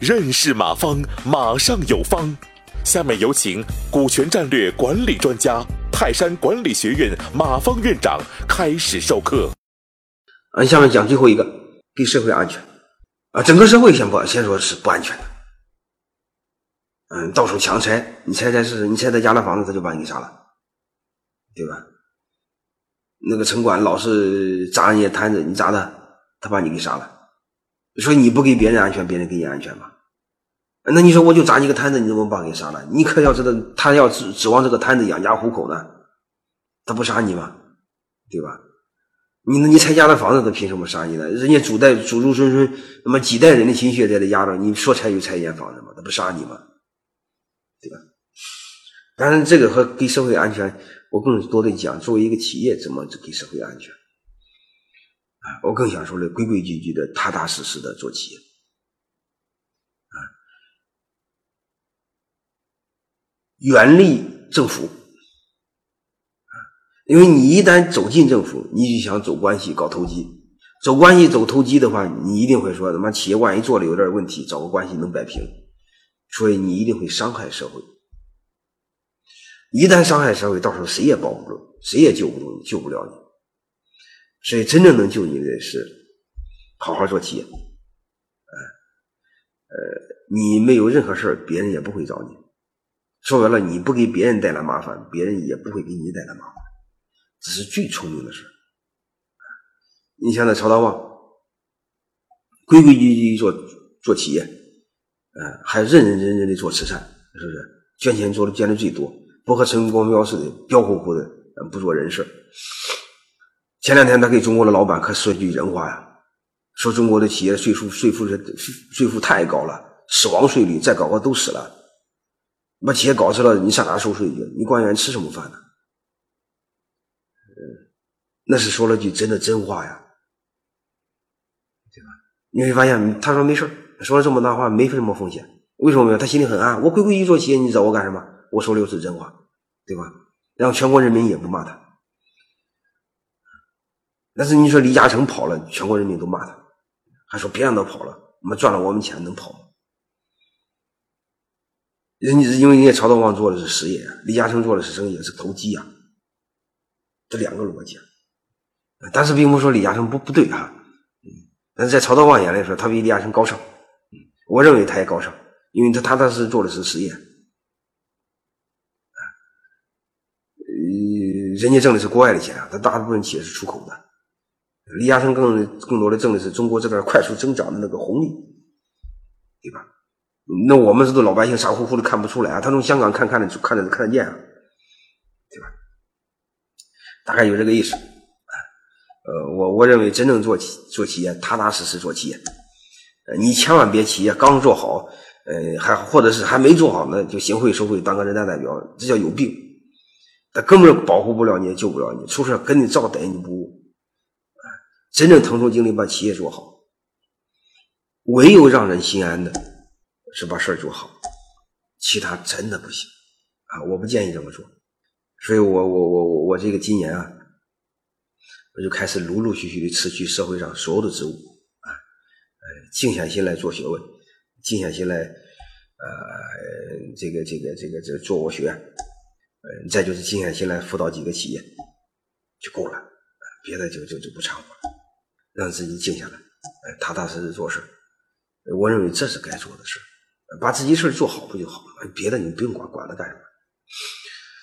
认识马方，马上有方。下面有请股权战略管理专家、泰山管理学院马方院长开始授课。嗯，下面讲最后一个，给社会安全啊，整个社会先不先说是不安全的。嗯，到处强拆，你猜猜是？你拆他家的房子，他就把你给杀了，对吧？那个城管老是砸人家摊子，你砸他，他把你给杀了。说你不给别人安全，别人给你安全吗？那你说我就砸你个摊子，你怎么把给杀了？你可要知道，他要指指望这个摊子养家糊口呢，他不杀你吗？对吧？你你拆家的房子，他凭什么杀你呢？人家祖代祖祖孙孙那么几代人的心血在这压着，你说拆就拆一间房子吗？他不杀你吗？对吧？当然，这个和给社会安全，我更多的讲，作为一个企业怎么给社会安全啊？我更想说的，规规矩矩的、踏踏实实的做企业啊。远离政府，因为你一旦走进政府，你就想走关系、搞投机。走关系、走投机的话，你一定会说：他妈企业万一做的有点问题，找个关系能摆平。所以你一定会伤害社会。一旦伤害社会，到时候谁也保不住，谁也救不住你，救不了你。所以真正能救你的是好好做企业。呃，你没有任何事别人也不会找你。说白了，你不给别人带来麻烦，别人也不会给你带来麻烦，这是最聪明的事你像那曹大旺，规规矩矩做做企业，啊，还认认真真的做慈善，是不是？捐钱做的捐的最多，不和陈光标似的，彪呼呼的，不做人事前两天他给中国的老板可说句人话呀，说中国的企业税负税负是税负太高了，死亡税率再高个都死了。把企业搞死了，你上哪收税去？你官员吃什么饭呢？嗯，那是说了句真的真话呀，对吧？你会发现，他说没事说了这么大话，没什么风险。为什么没有？他心里很安。我规规矩矩做企业，你找我干什么？我说的又是真话，对吧？然后全国人民也不骂他。但是你说李嘉诚跑了，全国人民都骂他，还说别让他跑了，我们赚了我们钱能跑吗？人家因为人家曹德旺做的是实业，李嘉诚做的是生意，是投机啊，这两个逻辑。但是并不是说李嘉诚不不对哈，嗯，但是在曹德旺眼里说，他比李嘉诚高尚，我认为他也高尚，因为他踏踏实实做的是实业，啊，呃，人家挣的是国外的钱啊，他大部分企业是出口的，李嘉诚更更多的挣的是中国这边快速增长的那个红利，对吧？那我们这都老百姓傻乎乎的看不出来啊，他从香港看看的看得看得见啊，对吧？大概有这个意思。呃，我我认为真正做企做企业，踏踏实实做企业，呃，你千万别企业刚做好，呃，还或者是还没做好呢，就行贿受贿当个人大代表，这叫有病。他根本保护不了你，也救不了你，出事跟你照逮你不误。真正腾出精力把企业做好，唯有让人心安的。是把事儿做好，其他真的不行啊！我不建议这么做，所以我我我我我这个今年啊，我就开始陆陆续续的辞去社会上所有的职务啊，呃，静下心来做学问，静下心来，呃，这个这个这个这个做我学，呃，再就是静下心来辅导几个企业，就够了，别的就就就不掺和了，让自己静下来，踏踏实实做事我认为这是该做的事把自己事做好不就好了？别的你不用管，管它干什么？